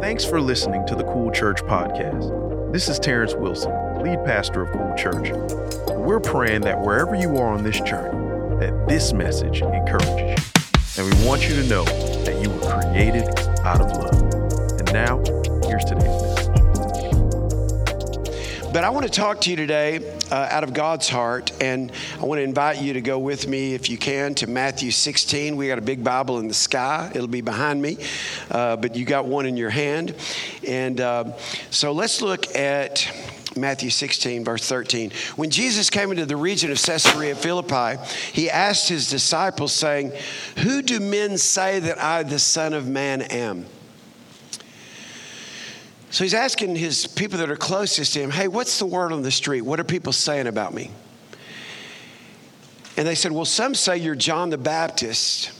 Thanks for listening to the Cool Church podcast. This is Terrence Wilson, lead pastor of Cool Church. We're praying that wherever you are on this journey, that this message encourages you. And we want you to know that you were created out of love. And now, here's today's. But I want to talk to you today uh, out of God's heart, and I want to invite you to go with me, if you can, to Matthew 16. We got a big Bible in the sky, it'll be behind me, uh, but you got one in your hand. And uh, so let's look at Matthew 16, verse 13. When Jesus came into the region of Caesarea Philippi, he asked his disciples, saying, Who do men say that I, the Son of Man, am? So he's asking his people that are closest to him, hey, what's the word on the street? What are people saying about me? And they said, well, some say you're John the Baptist.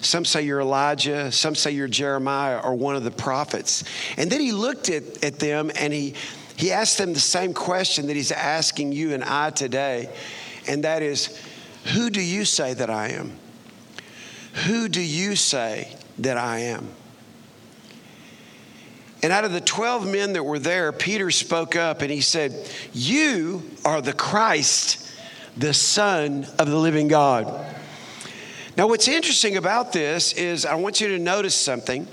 Some say you're Elijah. Some say you're Jeremiah or one of the prophets. And then he looked at, at them and he, he asked them the same question that he's asking you and I today. And that is, who do you say that I am? Who do you say that I am? And out of the 12 men that were there, Peter spoke up and he said, You are the Christ, the Son of the living God. Now, what's interesting about this is I want you to notice something.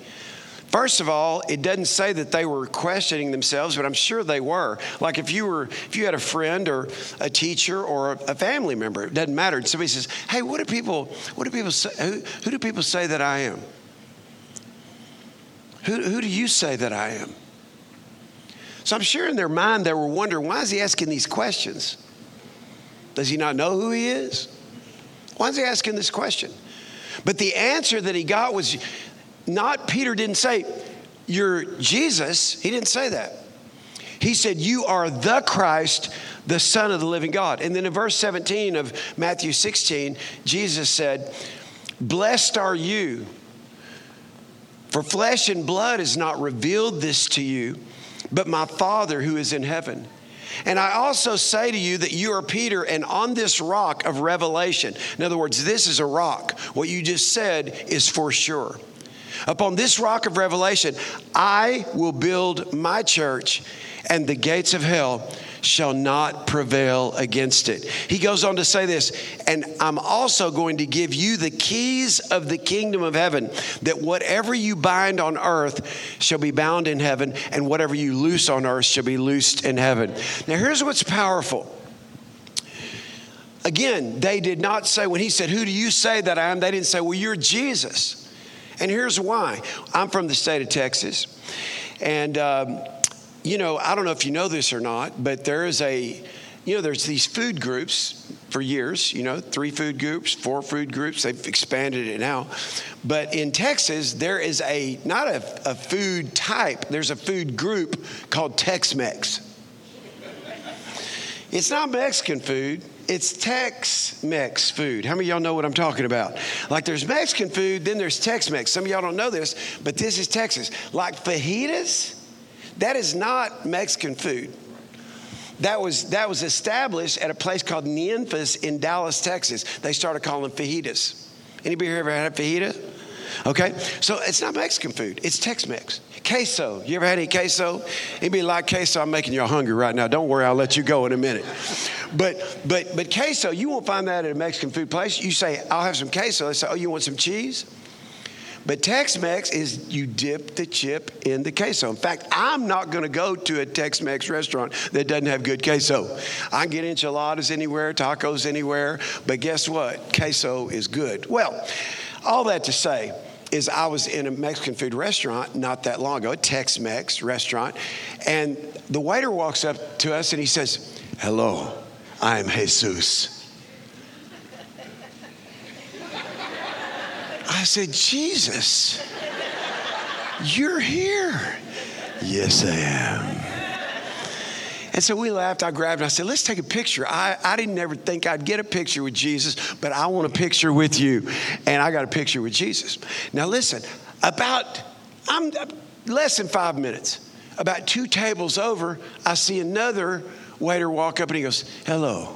First of all, it doesn't say that they were questioning themselves, but I'm sure they were. Like if you were, if you had a friend or a teacher or a family member, it doesn't matter. And somebody says, "Hey, what do people, what do people say? Who, who do people say that I am?" Who, who do you say that I am? So I'm sure in their mind they were wondering why is he asking these questions? Does he not know who he is? Why is he asking this question? But the answer that he got was not Peter didn't say, You're Jesus. He didn't say that. He said, You are the Christ, the Son of the living God. And then in verse 17 of Matthew 16, Jesus said, Blessed are you for flesh and blood has not revealed this to you, but my Father who is in heaven. And I also say to you that you are Peter, and on this rock of revelation, in other words, this is a rock. What you just said is for sure. Upon this rock of revelation, I will build my church, and the gates of hell shall not prevail against it. He goes on to say this, and I'm also going to give you the keys of the kingdom of heaven, that whatever you bind on earth shall be bound in heaven, and whatever you loose on earth shall be loosed in heaven. Now, here's what's powerful. Again, they did not say, when he said, Who do you say that I am? They didn't say, Well, you're Jesus. And here's why I'm from the state of Texas. And, um, you know, I don't know if you know this or not, but there is a, you know, there's these food groups for years, you know, three food groups, four food groups. They've expanded it now. But in Texas, there is a, not a, a food type, there's a food group called Tex Mex. It's not Mexican food. It's Tex Mex food. How many of y'all know what I'm talking about? Like there's Mexican food, then there's Tex Mex. Some of y'all don't know this, but this is Texas. Like fajitas, that is not Mexican food. That was, that was established at a place called Ninfa's in Dallas, Texas. They started calling fajitas. Anybody here ever had a fajita? Okay, so it's not Mexican food, it's Tex Mex. Queso, you ever had any queso? Anybody like queso? I'm making you hungry right now. Don't worry, I'll let you go in a minute. But but but queso, you won't find that at a Mexican food place. You say, I'll have some queso. They say, Oh, you want some cheese? But Tex Mex is you dip the chip in the queso. In fact, I'm not going to go to a Tex Mex restaurant that doesn't have good queso. I get enchiladas anywhere, tacos anywhere, but guess what? Queso is good. Well, all that to say, is I was in a Mexican food restaurant not that long ago, a Tex Mex restaurant, and the waiter walks up to us and he says, Hello, I'm Jesus. I said, Jesus, you're here. Yes, I am. And so we laughed. I grabbed it. I said, let's take a picture. I, I didn't ever think I'd get a picture with Jesus, but I want a picture with you. And I got a picture with Jesus. Now, listen, about, I'm less than five minutes. About two tables over, I see another waiter walk up and he goes, Hello,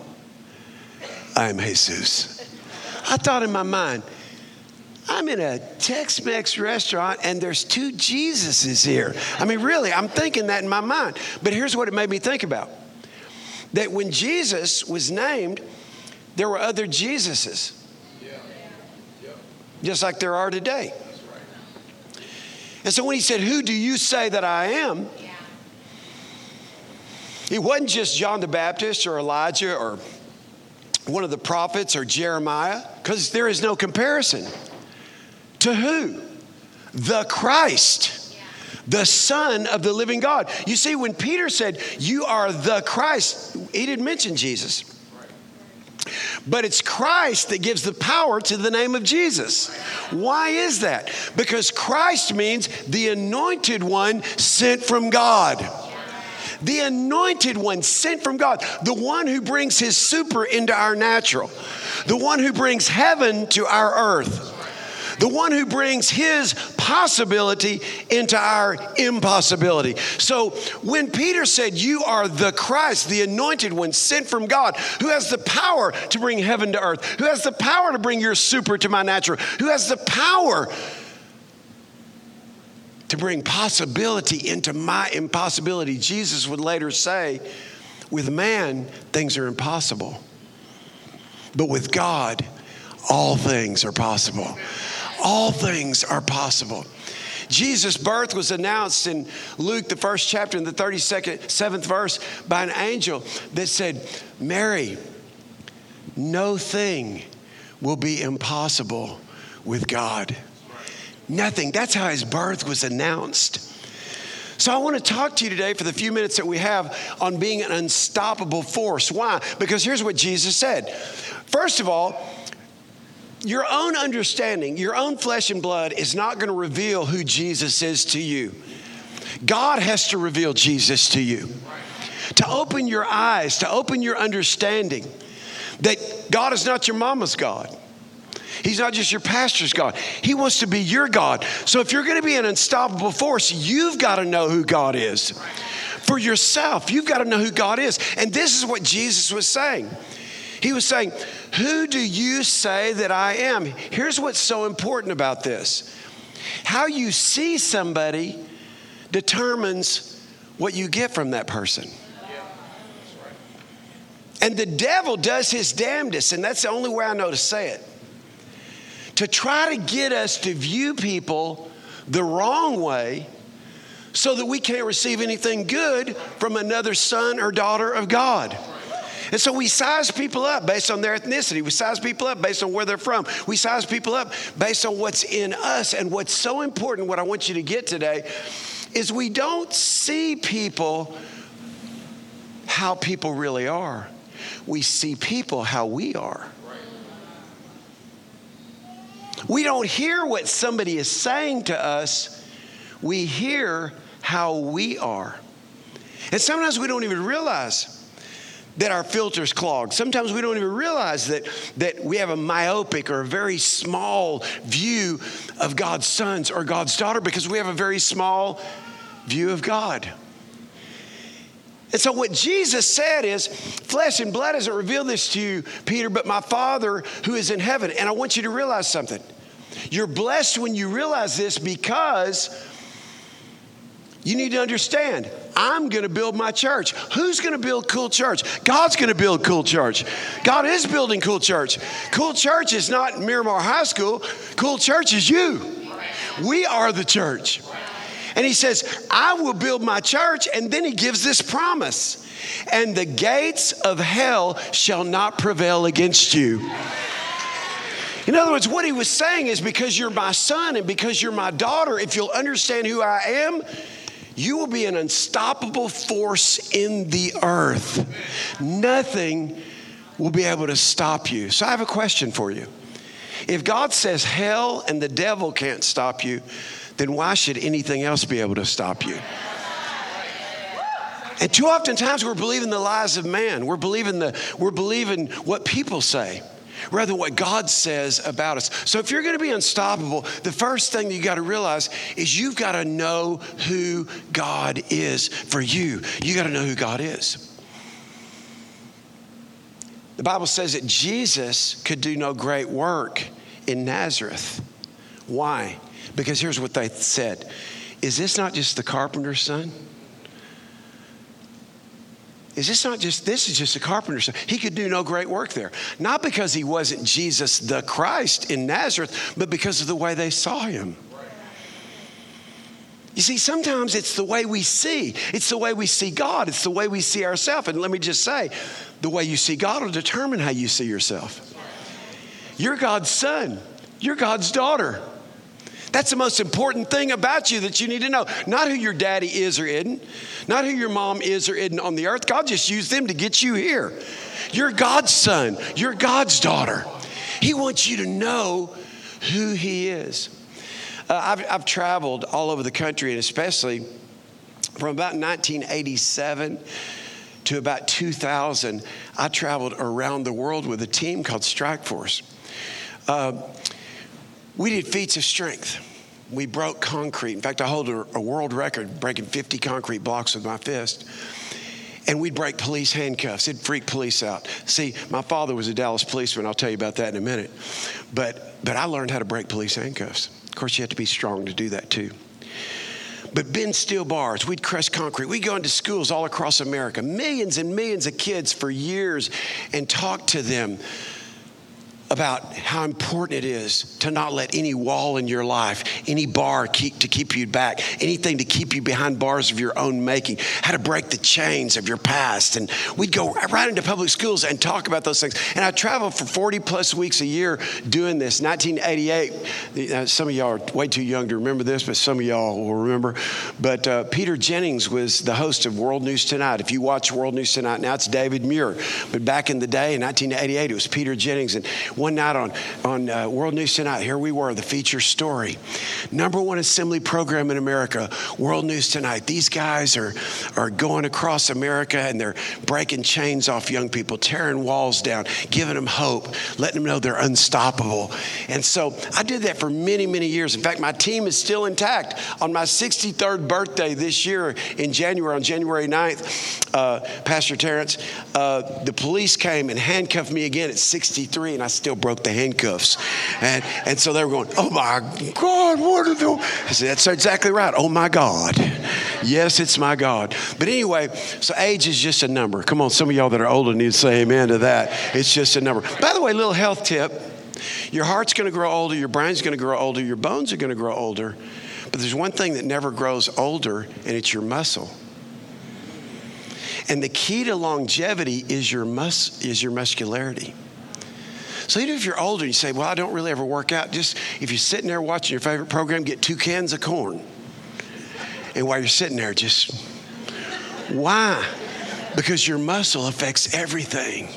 I'm Jesus. I thought in my mind, I'm in a Tex Mex restaurant and there's two Jesuses here. I mean, really, I'm thinking that in my mind. But here's what it made me think about that when Jesus was named, there were other Jesuses, just like there are today. And so when he said, Who do you say that I am? It wasn't just John the Baptist or Elijah or one of the prophets or Jeremiah, because there is no comparison. To who? The Christ, the Son of the living God. You see, when Peter said, You are the Christ, he didn't mention Jesus. But it's Christ that gives the power to the name of Jesus. Why is that? Because Christ means the anointed one sent from God. The anointed one sent from God, the one who brings his super into our natural, the one who brings heaven to our earth the one who brings his possibility into our impossibility. So when Peter said, You are the Christ, the anointed one sent from God, who has the power to bring heaven to earth, who has the power to bring your super to my natural, who has the power to bring possibility into my impossibility. Jesus would later say, With man, things are impossible, but with God, all things are possible all things are possible. Jesus' birth was announced in Luke, the first chapter, in the 32nd, seventh verse, by an angel that said, Mary, no thing will be impossible with God. Nothing. That's how his birth was announced. So, I want to talk to you today for the few minutes that we have on being an unstoppable force. Why? Because here's what Jesus said. First of all, your own understanding, your own flesh and blood is not going to reveal who Jesus is to you. God has to reveal Jesus to you. To open your eyes, to open your understanding that God is not your mama's God. He's not just your pastor's God. He wants to be your God. So if you're going to be an unstoppable force, you've got to know who God is. For yourself, you've got to know who God is. And this is what Jesus was saying. He was saying, Who do you say that I am? Here's what's so important about this how you see somebody determines what you get from that person. And the devil does his damnedest, and that's the only way I know to say it, to try to get us to view people the wrong way so that we can't receive anything good from another son or daughter of God. And so we size people up based on their ethnicity. We size people up based on where they're from. We size people up based on what's in us. And what's so important, what I want you to get today, is we don't see people how people really are. We see people how we are. We don't hear what somebody is saying to us, we hear how we are. And sometimes we don't even realize that our filters clogged. Sometimes we don't even realize that, that we have a myopic or a very small view of God's sons or God's daughter because we have a very small view of God. And so, what Jesus said is, flesh and blood hasn't revealed this to you, Peter, but my Father who is in heaven. And I want you to realize something. You're blessed when you realize this because you need to understand I'm going to build my church. Who's going to build Cool Church? God's going to build Cool Church. God is building Cool Church. Cool Church is not Miramar High School, Cool Church is you. We are the church. And he says, I will build my church. And then he gives this promise and the gates of hell shall not prevail against you. In other words, what he was saying is because you're my son and because you're my daughter, if you'll understand who I am, you will be an unstoppable force in the earth. Nothing will be able to stop you. So I have a question for you. If God says hell and the devil can't stop you, then why should anything else be able to stop you? And too often times we're believing the lies of man. We're believing the we're believing what people say rather what God says about us. So if you're going to be unstoppable, the first thing that you got to realize is you've got to know who God is for you. You got to know who God is. The Bible says that Jesus could do no great work in Nazareth Why? Because here's what they said Is this not just the carpenter's son? Is this not just, this is just a carpenter's son? He could do no great work there. Not because he wasn't Jesus the Christ in Nazareth, but because of the way they saw him. You see, sometimes it's the way we see. It's the way we see God. It's the way we see ourselves. And let me just say, the way you see God will determine how you see yourself. You're God's son. You're God's daughter. That's the most important thing about you that you need to know. Not who your daddy is or isn't, not who your mom is or isn't on the earth. God just used them to get you here. You're God's son, you're God's daughter. He wants you to know who He is. Uh, I've, I've traveled all over the country, and especially from about 1987 to about 2000, I traveled around the world with a team called Strike Force. Uh, we did feats of strength. We broke concrete. In fact, I hold a, a world record breaking 50 concrete blocks with my fist and we'd break police handcuffs. It'd freak police out. See, my father was a Dallas policeman. I'll tell you about that in a minute. But, but I learned how to break police handcuffs. Of course, you have to be strong to do that too. But bend steel bars, we'd crush concrete. We'd go into schools all across America, millions and millions of kids for years, and talk to them about how important it is to not let any wall in your life, any bar keep, to keep you back, anything to keep you behind bars of your own making, how to break the chains of your past. And we'd go right into public schools and talk about those things. And I traveled for 40 plus weeks a year doing this. 1988, uh, some of y'all are way too young to remember this, but some of y'all will remember. But uh, Peter Jennings was the host of World News Tonight. If you watch World News Tonight, now it's David Muir. But back in the day, in 1988, it was Peter Jennings. And one night on, on uh, World News Tonight, here we were, the feature story. Number one assembly program in America, World News Tonight. These guys are, are going across America and they're breaking chains off young people, tearing walls down, giving them hope, letting them know they're unstoppable. And so I did that for many, many years. In fact, my team is still intact. On my 63rd birthday this year in January, on January 9th, uh, Pastor Terrence, uh, the police came and handcuffed me again at 63, and I still broke the handcuffs. And, and so they were going, Oh my God, what are they? I said, That's exactly right. Oh my God. Yes, it's my God. But anyway, so age is just a number. Come on, some of y'all that are older need to say amen to that. It's just a number. By the way, little health tip your heart's going to grow older, your brain's going to grow older, your bones are going to grow older. But there's one thing that never grows older, and it's your muscle. And the key to longevity is your, mus- is your muscularity. So even if you're older, and you say, Well, I don't really ever work out, just if you're sitting there watching your favorite program, get two cans of corn. And while you're sitting there, just why? Because your muscle affects everything.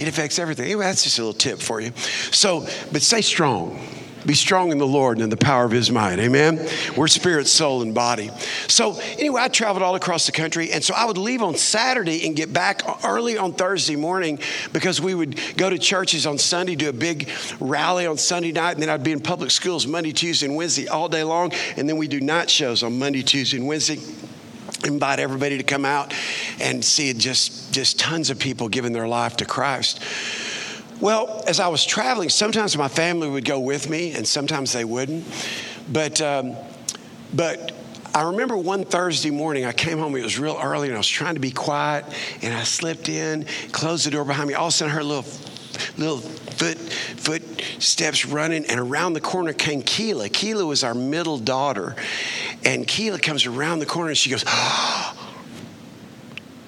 It affects everything. Anyway, that's just a little tip for you. So, but stay strong. Be strong in the Lord and in the power of his might. Amen. We're spirit, soul, and body. So, anyway, I traveled all across the country. And so I would leave on Saturday and get back early on Thursday morning because we would go to churches on Sunday, do a big rally on Sunday night. And then I'd be in public schools Monday, Tuesday, and Wednesday all day long. And then we do night shows on Monday, Tuesday, and Wednesday invite everybody to come out and see just just tons of people giving their life to Christ. Well, as I was traveling, sometimes my family would go with me, and sometimes they wouldn't. But um, but I remember one Thursday morning, I came home, it was real early, and I was trying to be quiet, and I slipped in, closed the door behind me. All of a sudden, I heard a little, little foot, footsteps running, and around the corner came Keela. Keela was our middle daughter, and Keela comes around the corner, and she goes,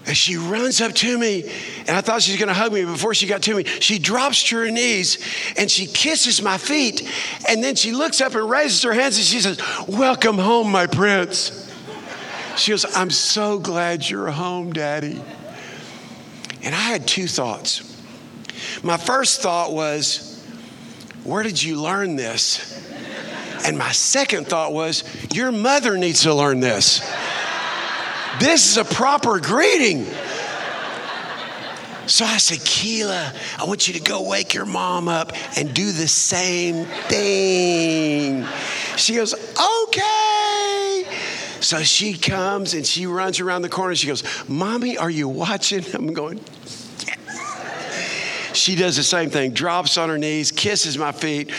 And she runs up to me, and I thought she was gonna hug me. Before she got to me, she drops to her knees and she kisses my feet. And then she looks up and raises her hands and she says, Welcome home, my prince. She goes, I'm so glad you're home, Daddy. And I had two thoughts. My first thought was, Where did you learn this? And my second thought was, Your mother needs to learn this. This is a proper greeting. So I said, Keela, I want you to go wake your mom up and do the same thing. She goes, okay. So she comes and she runs around the corner. She goes, Mommy, are you watching? I'm going, yes. She does the same thing, drops on her knees, kisses my feet,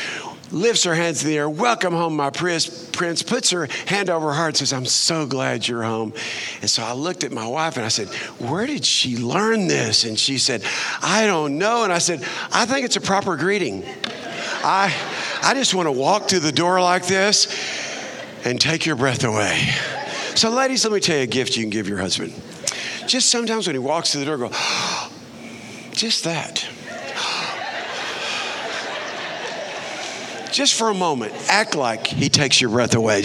lifts her hands in the air, welcome home, my prince, prince, puts her hand over her heart says, I'm so glad you're home. And so I looked at my wife and I said, Where did she learn this? And she said, I don't know. And I said, I think it's a proper greeting. I, I just want to walk through the door like this and take your breath away. So, ladies, let me tell you a gift you can give your husband. Just sometimes when he walks through the door, go, just that. Just for a moment, act like he takes your breath away.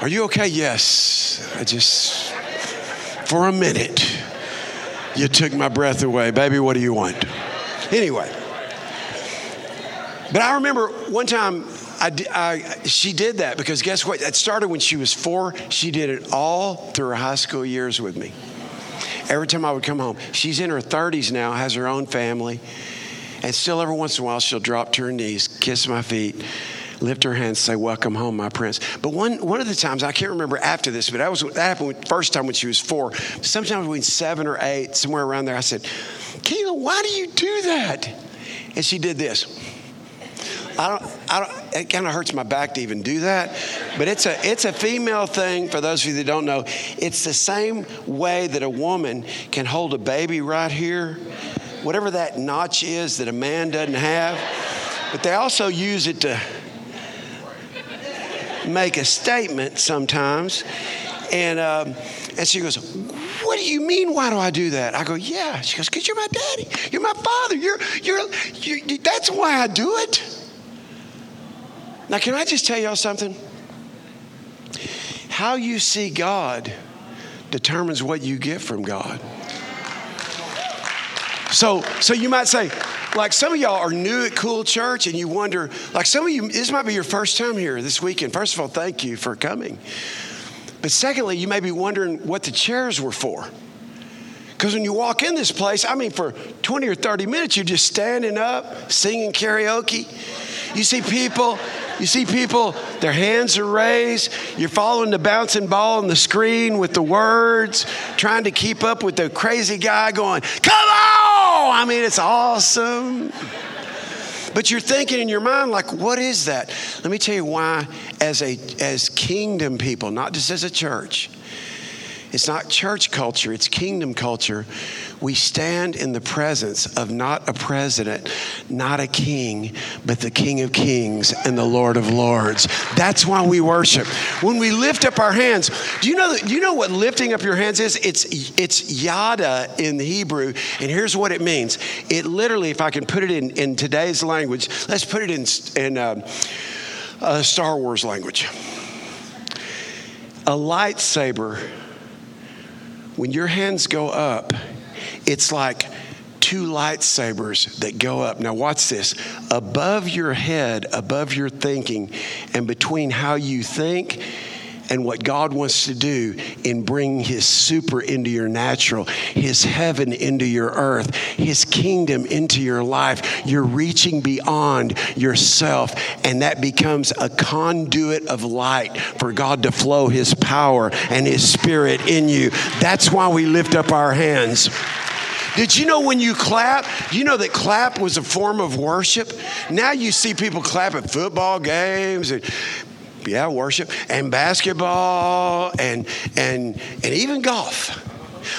Are you okay? Yes. I just, for a minute, you took my breath away. Baby, what do you want? Anyway. But I remember one time I, I, she did that because guess what? That started when she was four. She did it all through her high school years with me. Every time I would come home, she's in her 30s now, has her own family. And still, every once in a while, she'll drop to her knees, kiss my feet, lift her hands, say, Welcome home, my prince. But one, one of the times, I can't remember after this, but that, was, that happened first time when she was four. Sometime between seven or eight, somewhere around there, I said, Kayla, why do you do that? And she did this. I don't, I don't, it kind of hurts my back to even do that, but it's a, it's a female thing. For those of you that don't know, it's the same way that a woman can hold a baby right here whatever that notch is that a man doesn't have. But they also use it to make a statement sometimes. And, um, and she goes, What do you mean? Why do I do that? I go, Yeah. She goes, Because you're my daddy. You're my father. You're, you're, you're, that's why I do it. Now, can I just tell y'all something? How you see God determines what you get from God. So, so you might say, like some of y'all are new at Cool Church and you wonder, like some of you, this might be your first time here this weekend. First of all, thank you for coming. But secondly, you may be wondering what the chairs were for. Because when you walk in this place, I mean, for 20 or 30 minutes, you're just standing up, singing karaoke. You see people you see people, their hands are raised. You're following the bouncing ball on the screen with the words, trying to keep up with the crazy guy going, Come on! Oh, I mean, it's awesome. But you're thinking in your mind, like, what is that? Let me tell you why, as, a, as kingdom people, not just as a church, it's not church culture, it's kingdom culture. We stand in the presence of not a president, not a king, but the King of Kings and the Lord of Lords. That's why we worship. When we lift up our hands, do you know, do you know what lifting up your hands is? It's, it's yada in the Hebrew, and here's what it means. It literally, if I can put it in, in today's language, let's put it in, in uh, uh, Star Wars language. A lightsaber when your hands go up, it's like two lightsabers that go up. Now, watch this. Above your head, above your thinking, and between how you think and what God wants to do in bringing His super into your natural, His heaven into your earth, His kingdom into your life. You're reaching beyond yourself, and that becomes a conduit of light for God to flow His power and His Spirit in you. That's why we lift up our hands. Did you know when you clap, you know that clap was a form of worship? Now you see people clap at football games and yeah, worship and basketball and and and even golf.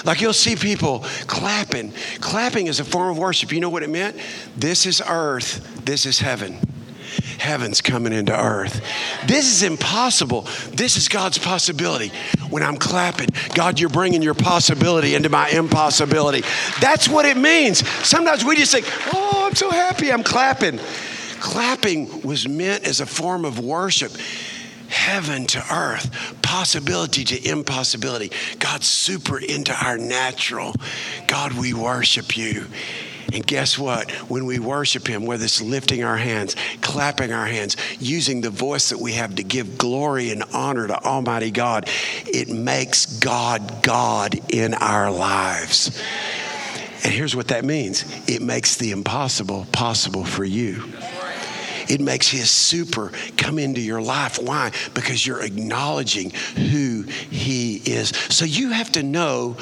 Like you'll see people clapping. Clapping is a form of worship. You know what it meant? This is earth, this is heaven. Heaven's coming into earth. This is impossible. This is God's possibility. When I'm clapping, God, you're bringing your possibility into my impossibility. That's what it means. Sometimes we just think, oh, I'm so happy I'm clapping. Clapping was meant as a form of worship heaven to earth, possibility to impossibility. God super into our natural. God, we worship you. And guess what? When we worship Him, whether it's lifting our hands, clapping our hands, using the voice that we have to give glory and honor to Almighty God, it makes God God in our lives. And here's what that means it makes the impossible possible for you. It makes His super come into your life. Why? Because you're acknowledging who He is. So you have to know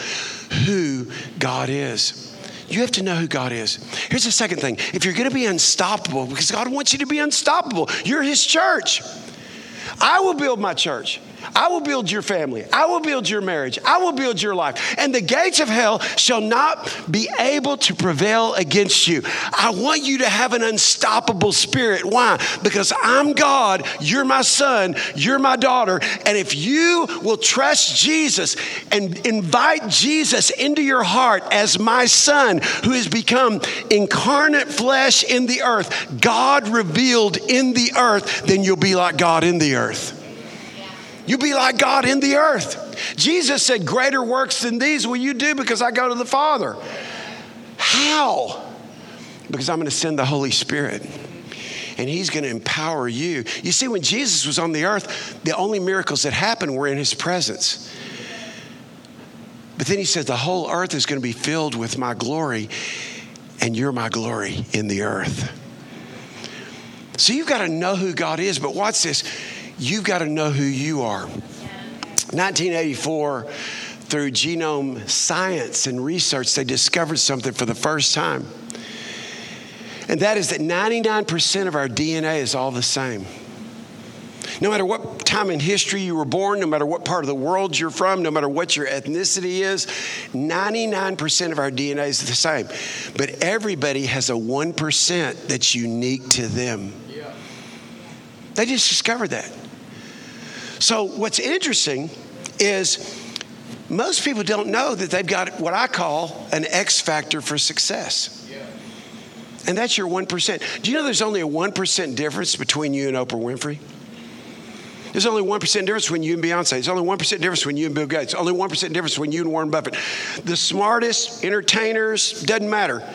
who God is. You have to know who God is. Here's the second thing if you're going to be unstoppable, because God wants you to be unstoppable, you're His church. I will build my church. I will build your family. I will build your marriage. I will build your life. And the gates of hell shall not be able to prevail against you. I want you to have an unstoppable spirit. Why? Because I'm God, you're my son, you're my daughter. And if you will trust Jesus and invite Jesus into your heart as my son who has become incarnate flesh in the earth, God revealed in the earth, then you'll be like God in the earth. You be like God in the earth. Jesus said, Greater works than these will you do because I go to the Father. How? Because I'm going to send the Holy Spirit and he's going to empower you. You see, when Jesus was on the earth, the only miracles that happened were in his presence. But then he said, The whole earth is going to be filled with my glory, and you're my glory in the earth. So you've got to know who God is, but watch this you've got to know who you are. 1984, through genome science and research, they discovered something for the first time. And that is that 99% of our DNA is all the same. No matter what time in history you were born, no matter what part of the world you're from, no matter what your ethnicity is, 99% of our DNA is the same. But everybody has a 1% that's unique to them. They just discovered that. So, what's interesting is most people don't know that they've got what I call an X factor for success. And that's your 1%. Do you know there's only a 1% difference between you and Oprah Winfrey? There's only 1% difference between you and Beyonce. There's only 1% difference between you and Bill Gates. Only 1% difference between you and Warren Buffett. The smartest entertainers, doesn't matter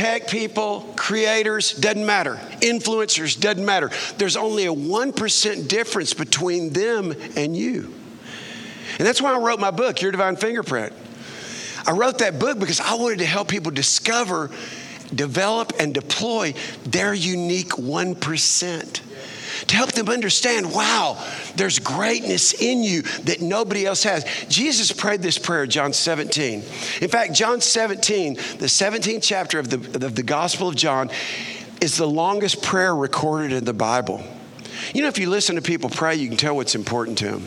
tech people, creators, doesn't matter. Influencers, doesn't matter. There's only a 1% difference between them and you. And that's why I wrote my book, Your Divine Fingerprint. I wrote that book because I wanted to help people discover, develop, and deploy their unique 1% to help them understand wow, there's greatness in you that nobody else has. Jesus prayed this prayer, John 17. In fact, John 17, the 17th chapter of the, of the Gospel of John, is the longest prayer recorded in the Bible. You know, if you listen to people pray, you can tell what's important to them.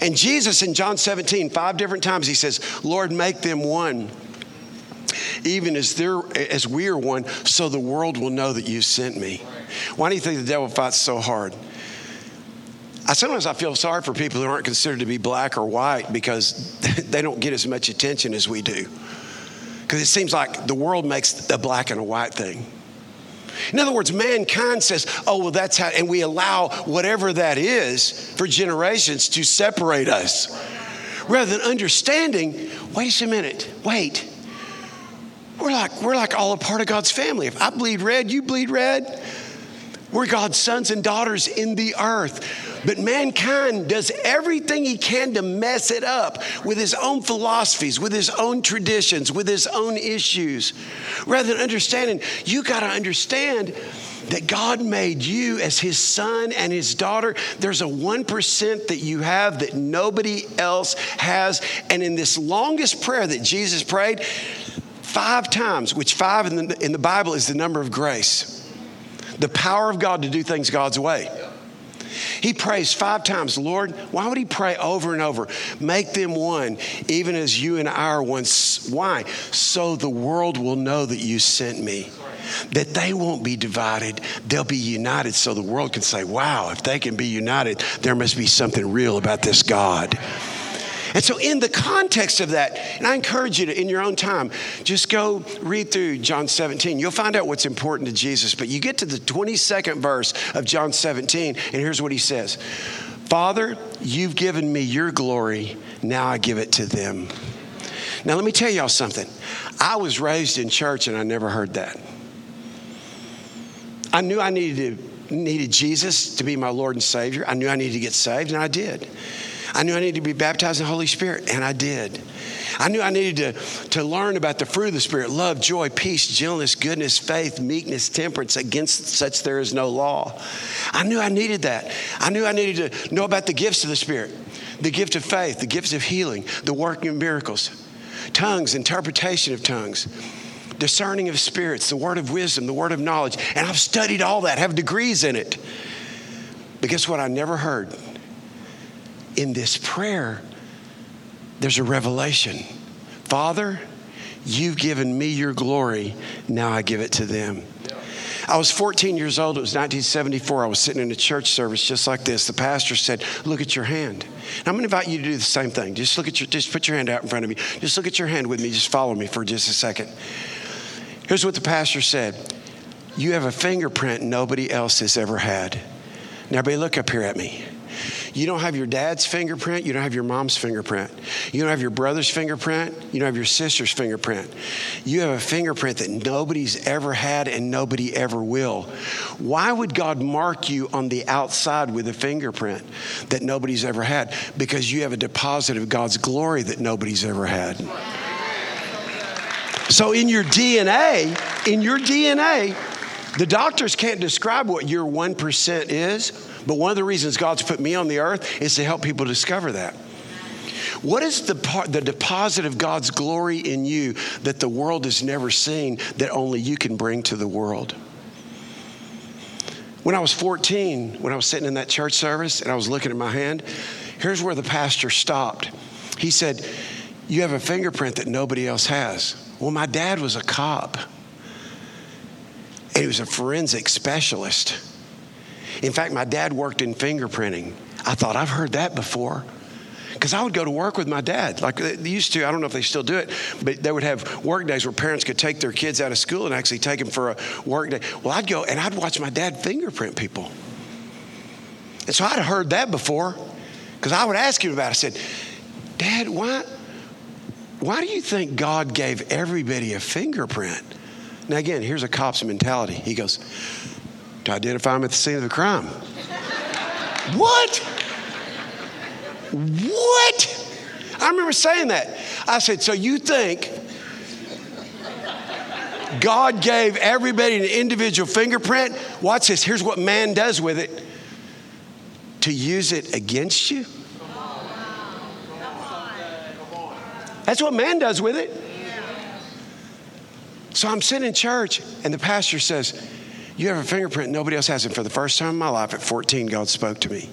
And Jesus in John 17, five different times, he says, Lord, make them one even as, as we are one, so the world will know that you sent me. Why do you think the devil fights so hard? I sometimes I feel sorry for people who aren't considered to be black or white because they don't get as much attention as we do. Because it seems like the world makes a black and a white thing. In other words, mankind says, oh, well, that's how, and we allow whatever that is for generations to separate us. Rather than understanding, wait a minute, wait. We're like, we're like all a part of God's family. If I bleed red, you bleed red. We're God's sons and daughters in the earth. But mankind does everything he can to mess it up with his own philosophies, with his own traditions, with his own issues. Rather than understanding, you got to understand that God made you as his son and his daughter. There's a 1% that you have that nobody else has. And in this longest prayer that Jesus prayed, five times, which five in the, in the Bible is the number of grace the power of God to do things God's way. He prays five times, Lord, why would he pray over and over? Make them one, even as you and I are one. Why? So the world will know that you sent me. That they won't be divided, they'll be united so the world can say, wow, if they can be united, there must be something real about this God. And so, in the context of that, and I encourage you to, in your own time, just go read through John 17. You'll find out what's important to Jesus. But you get to the 22nd verse of John 17, and here's what he says Father, you've given me your glory, now I give it to them. Now, let me tell y'all something. I was raised in church and I never heard that. I knew I needed, needed Jesus to be my Lord and Savior. I knew I needed to get saved, and I did. I knew I needed to be baptized in the Holy Spirit, and I did. I knew I needed to, to learn about the fruit of the Spirit love, joy, peace, gentleness, goodness, faith, meekness, temperance. Against such there is no law. I knew I needed that. I knew I needed to know about the gifts of the Spirit the gift of faith, the gifts of healing, the working of miracles. tongues, interpretation of tongues, discerning of spirits, the word of wisdom, the word of knowledge. And I've studied all that, have degrees in it. But guess what? I never heard. In this prayer, there's a revelation. Father, you've given me your glory, now I give it to them. I was 14 years old. It was 1974. I was sitting in a church service just like this. The pastor said, "Look at your hand." And I'm going to invite you to do the same thing. Just look at your, just put your hand out in front of me. Just look at your hand with me. Just follow me for just a second. Here's what the pastor said: You have a fingerprint nobody else has ever had. Now, everybody, look up here at me. You don't have your dad's fingerprint. You don't have your mom's fingerprint. You don't have your brother's fingerprint. You don't have your sister's fingerprint. You have a fingerprint that nobody's ever had and nobody ever will. Why would God mark you on the outside with a fingerprint that nobody's ever had? Because you have a deposit of God's glory that nobody's ever had. So in your DNA, in your DNA, the doctors can't describe what your 1% is, but one of the reasons God's put me on the earth is to help people discover that. What is the part, the deposit of God's glory in you that the world has never seen that only you can bring to the world? When I was 14, when I was sitting in that church service and I was looking at my hand, here's where the pastor stopped. He said, You have a fingerprint that nobody else has. Well, my dad was a cop, and he was a forensic specialist. In fact, my dad worked in fingerprinting. I thought, I've heard that before. Because I would go to work with my dad, like they used to. I don't know if they still do it, but they would have work days where parents could take their kids out of school and actually take them for a work day. Well, I'd go and I'd watch my dad fingerprint people. And so I'd heard that before because I would ask him about it. I said, Dad, why, why do you think God gave everybody a fingerprint? Now, again, here's a cop's mentality. He goes, to identify him at the scene of the crime. what? What? I remember saying that. I said, So you think God gave everybody an individual fingerprint? Watch this. Here's what man does with it to use it against you. That's what man does with it. So I'm sitting in church, and the pastor says, You have a fingerprint nobody else has. And for the first time in my life, at 14, God spoke to me.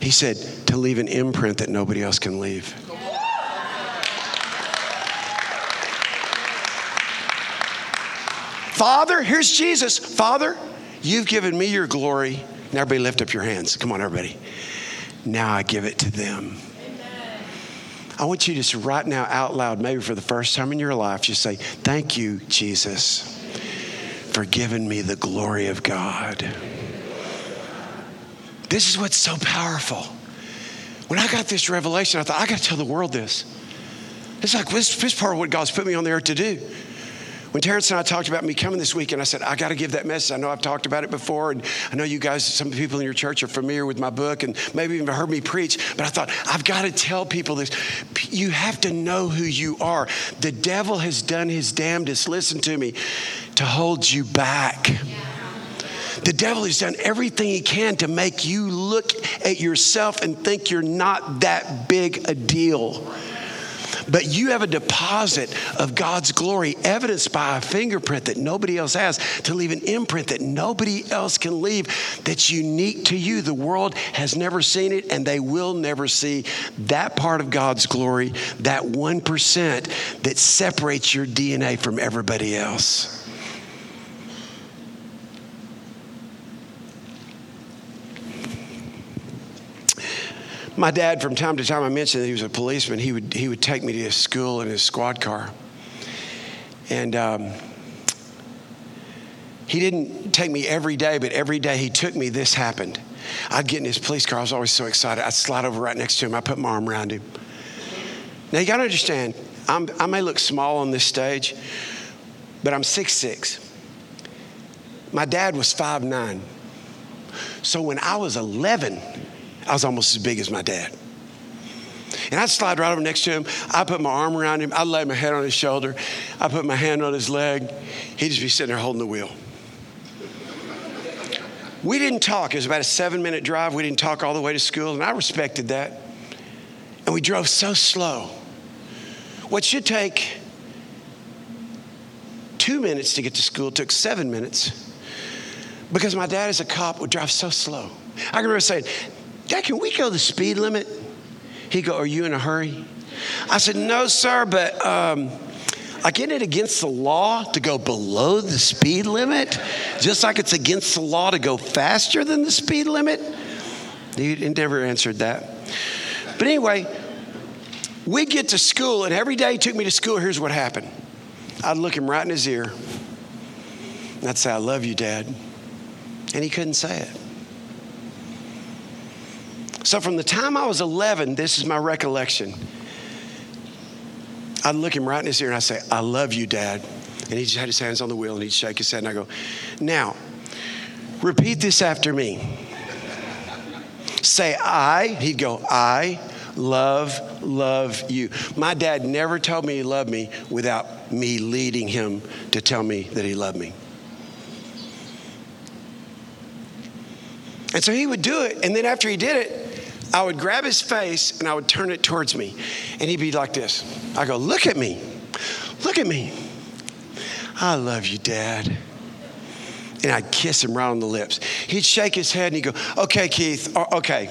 He said, To leave an imprint that nobody else can leave. Father, here's Jesus. Father, you've given me your glory. Now, everybody, lift up your hands. Come on, everybody. Now I give it to them. I want you to just right now, out loud, maybe for the first time in your life, just say, Thank you, Jesus, for giving me the glory of God. This is what's so powerful. When I got this revelation, I thought, I got to tell the world this. It's like this, this part of what God's put me on the earth to do. When Terrence and I talked about me coming this week, and I said, I got to give that message. I know I've talked about it before, and I know you guys, some people in your church are familiar with my book and maybe even heard me preach, but I thought, I've got to tell people this. You have to know who you are. The devil has done his damnedest, listen to me, to hold you back. The devil has done everything he can to make you look at yourself and think you're not that big a deal. But you have a deposit of God's glory, evidenced by a fingerprint that nobody else has, to leave an imprint that nobody else can leave, that's unique to you. The world has never seen it, and they will never see that part of God's glory, that 1% that separates your DNA from everybody else. My dad, from time to time, I mentioned that he was a policeman. He would, he would take me to his school in his squad car. And um, he didn't take me every day, but every day he took me, this happened. I'd get in his police car. I was always so excited. I'd slide over right next to him. I put my arm around him. Now, you got to understand, I'm, i may look small on this stage, but I'm 6'6. My dad was 5'9. So when I was 11, I was almost as big as my dad. And I'd slide right over next to him. I put my arm around him. I'd lay my head on his shoulder. I put my hand on his leg. He'd just be sitting there holding the wheel. We didn't talk. It was about a seven minute drive. We didn't talk all the way to school, and I respected that. And we drove so slow. What should take two minutes to get to school took seven minutes because my dad, as a cop, would drive so slow. I can remember saying, Dad, can we go the speed limit? He'd go, Are you in a hurry? I said, No, sir, but um, like, isn't it against the law to go below the speed limit? Just like it's against the law to go faster than the speed limit? He never answered that. But anyway, we get to school, and every day he took me to school, here's what happened. I'd look him right in his ear. And I'd say, I love you, Dad. And he couldn't say it. So from the time I was 11, this is my recollection. I'd look him right in his ear and I'd say, I love you, Dad. And he just had his hands on the wheel and he'd shake his head and I go, Now, repeat this after me. Say, I, he'd go, I love, love you. My dad never told me he loved me without me leading him to tell me that he loved me. And so he would do it. And then after he did it, I would grab his face and I would turn it towards me. And he'd be like this. I go, Look at me. Look at me. I love you, Dad. And I'd kiss him right on the lips. He'd shake his head and he'd go, Okay, Keith, uh, okay,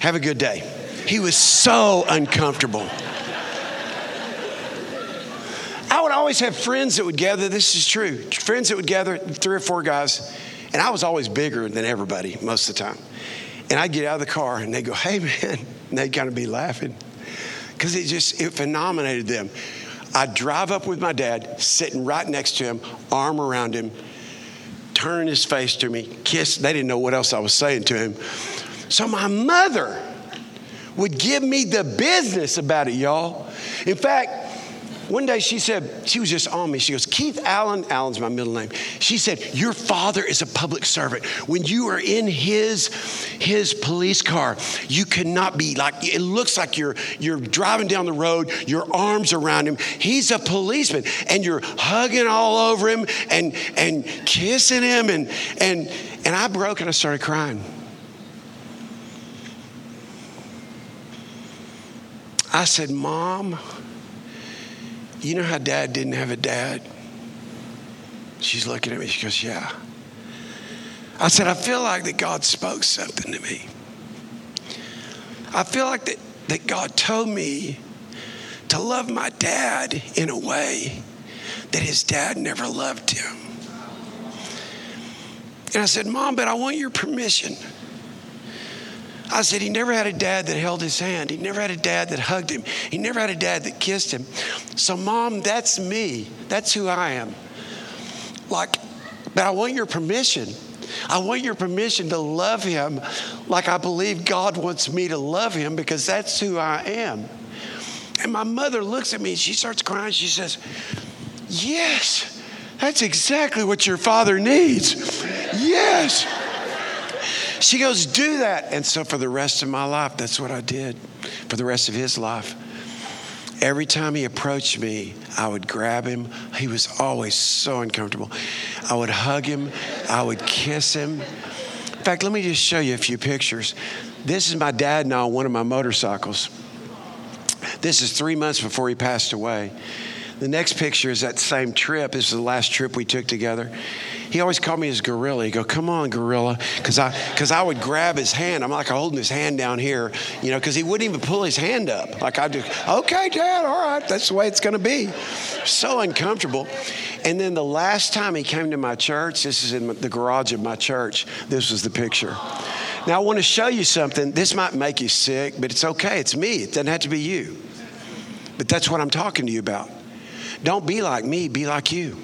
have a good day. He was so uncomfortable. I would always have friends that would gather, this is true, friends that would gather, three or four guys, and I was always bigger than everybody most of the time. And I'd get out of the car and they'd go, hey man, and they'd kind of be laughing because it just, it phenomenated them. I'd drive up with my dad, sitting right next to him, arm around him, turn his face to me, kiss. They didn't know what else I was saying to him. So my mother would give me the business about it, y'all. In fact, one day she said, she was just on me. She goes, Keith Allen, Allen's my middle name. She said, Your father is a public servant. When you are in his, his police car, you cannot be like, it looks like you're, you're driving down the road, your arms around him. He's a policeman, and you're hugging all over him and, and kissing him. And, and, and I broke and I started crying. I said, Mom, you know how dad didn't have a dad? She's looking at me. She goes, Yeah. I said, I feel like that God spoke something to me. I feel like that, that God told me to love my dad in a way that his dad never loved him. And I said, Mom, but I want your permission. I said, he never had a dad that held his hand. He never had a dad that hugged him. He never had a dad that kissed him. So, mom, that's me. That's who I am. Like, but I want your permission. I want your permission to love him like I believe God wants me to love him because that's who I am. And my mother looks at me, she starts crying. She says, Yes, that's exactly what your father needs. Yes. She goes, Do that. And so for the rest of my life, that's what I did for the rest of his life. Every time he approached me, I would grab him. He was always so uncomfortable. I would hug him, I would kiss him. In fact, let me just show you a few pictures. This is my dad now on one of my motorcycles. This is three months before he passed away. The next picture is that same trip. This is the last trip we took together. He always called me his gorilla. He'd go, "Come on, gorilla," because I because I would grab his hand. I'm like holding his hand down here, you know, because he wouldn't even pull his hand up. Like I'd do, "Okay, Dad, all right, that's the way it's going to be." So uncomfortable. And then the last time he came to my church, this is in the garage of my church. This was the picture. Now I want to show you something. This might make you sick, but it's okay. It's me. It doesn't have to be you. But that's what I'm talking to you about. Don't be like me, be like you.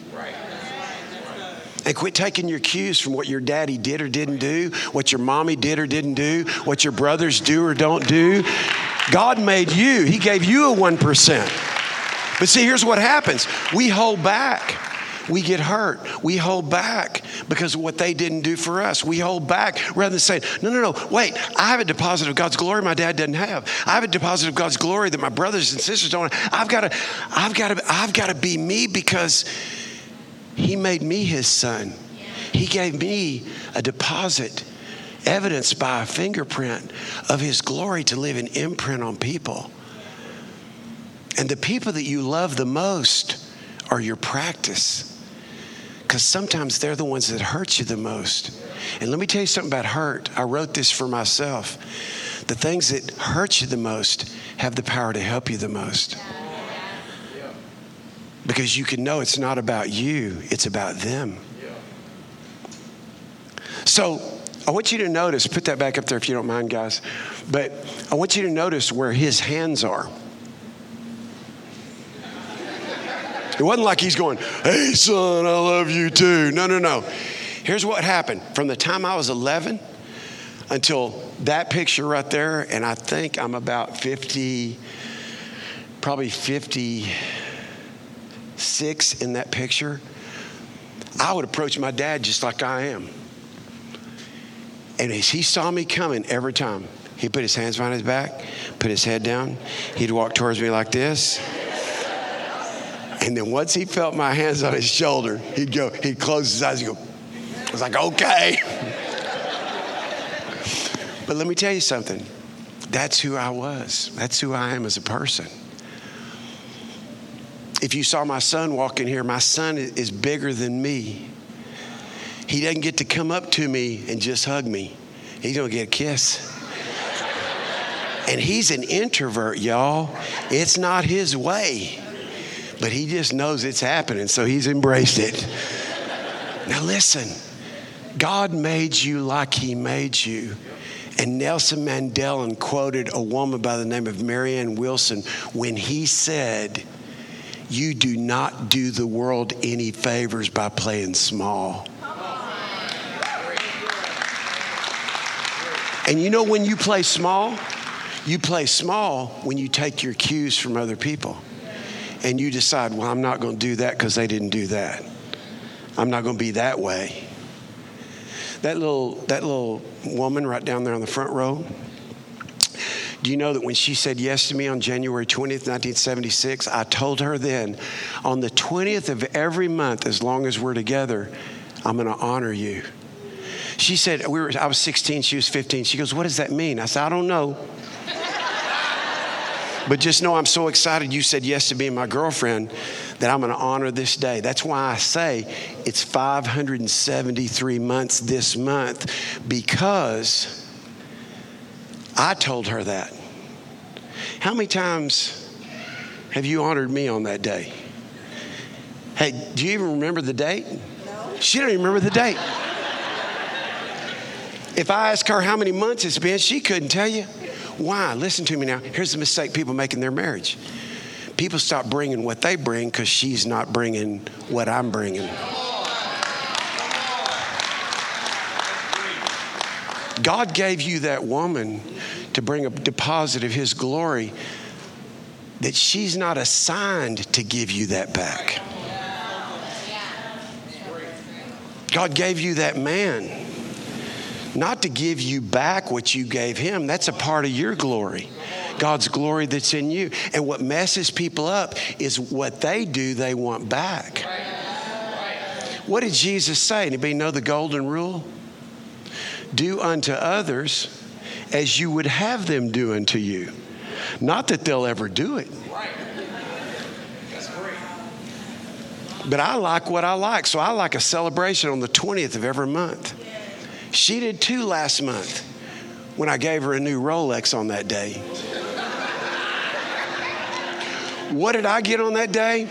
And quit taking your cues from what your daddy did or didn't do, what your mommy did or didn't do, what your brothers do or don't do. God made you, He gave you a 1%. But see, here's what happens we hold back. We get hurt. We hold back because of what they didn't do for us. We hold back rather than saying, no, no, no, wait, I have a deposit of God's glory my dad doesn't have. I have a deposit of God's glory that my brothers and sisters don't have. I've got to, I've got to, I've got to be me because he made me his son. He gave me a deposit, evidenced by a fingerprint of his glory to leave an imprint on people. And the people that you love the most are your practice. Because sometimes they're the ones that hurt you the most. And let me tell you something about hurt. I wrote this for myself. The things that hurt you the most have the power to help you the most. Because you can know it's not about you, it's about them. So I want you to notice, put that back up there if you don't mind, guys. But I want you to notice where his hands are. It wasn't like he's going, Hey, son, I love you too. No, no, no. Here's what happened from the time I was 11 until that picture right there, and I think I'm about 50, probably 56 in that picture. I would approach my dad just like I am. And as he saw me coming every time, he put his hands behind his back, put his head down. He'd walk towards me like this. And then once he felt my hands on his shoulder, he'd go, he'd close his eyes and go, I was like, okay. but let me tell you something. That's who I was. That's who I am as a person. If you saw my son walking here, my son is bigger than me. He doesn't get to come up to me and just hug me. He's gonna get a kiss. And he's an introvert, y'all. It's not his way. But he just knows it's happening, so he's embraced it. Now, listen God made you like he made you. And Nelson Mandela quoted a woman by the name of Marianne Wilson when he said, You do not do the world any favors by playing small. And you know when you play small? You play small when you take your cues from other people and you decide, well, I'm not going to do that because they didn't do that. I'm not going to be that way. That little, that little woman right down there on the front row, do you know that when she said yes to me on January 20th, 1976, I told her then, on the 20th of every month, as long as we're together, I'm going to honor you. She said, we were, I was 16, she was 15. She goes, What does that mean? I said, I don't know. But just know I'm so excited you said yes to being my girlfriend that I'm going to honor this day. That's why I say it's 573 months this month because I told her that. How many times have you honored me on that day? Hey, do you even remember the date? No. She don't even remember the date. If I ask her how many months it's been, she couldn't tell you. Why? Listen to me now. Here's the mistake people make in their marriage. People stop bringing what they bring because she's not bringing what I'm bringing. God gave you that woman to bring a deposit of His glory that she's not assigned to give you that back. God gave you that man not to give you back what you gave him. That's a part of your glory. God's glory that's in you. And what messes people up is what they do, they want back. What did Jesus say? Anybody know the golden rule? Do unto others as you would have them do unto you. Not that they'll ever do it. But I like what I like. So I like a celebration on the 20th of every month. She did too last month when I gave her a new Rolex on that day. What did I get on that day?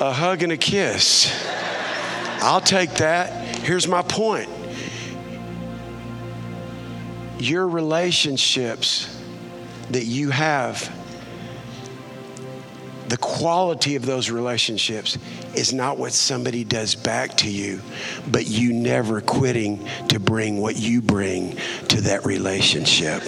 A hug and a kiss. I'll take that. Here's my point your relationships that you have, the quality of those relationships is not what somebody does back to you, but you never quitting to bring what you bring to that relationship.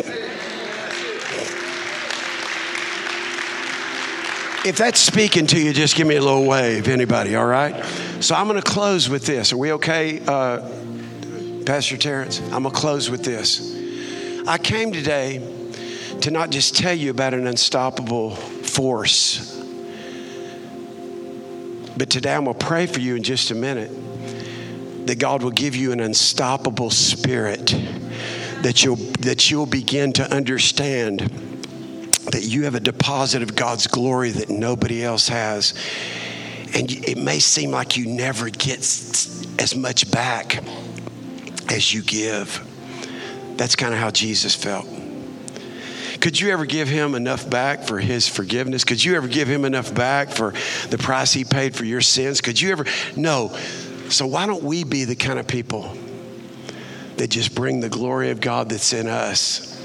If that's speaking to you, just give me a little wave, anybody, all right? So I'm going to close with this. Are we okay, uh, Pastor Terrence? I'm going to close with this. I came today to not just tell you about an unstoppable force but today I'm going to pray for you in just a minute that God will give you an unstoppable spirit, that you'll, that you'll begin to understand that you have a deposit of God's glory that nobody else has. And it may seem like you never get as much back as you give. That's kind of how Jesus felt. Could you ever give him enough back for his forgiveness? Could you ever give him enough back for the price he paid for your sins? Could you ever? No. So why don't we be the kind of people that just bring the glory of God that's in us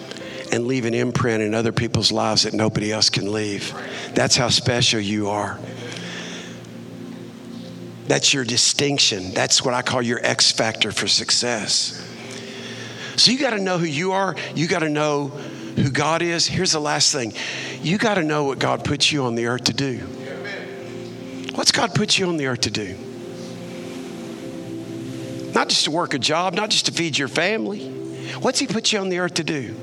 and leave an imprint in other people's lives that nobody else can leave? That's how special you are. That's your distinction. That's what I call your X factor for success. So you got to know who you are. You got to know who God is. Here's the last thing you got to know what God puts you on the earth to do. What's God put you on the earth to do? Not just to work a job, not just to feed your family. What's He put you on the earth to do?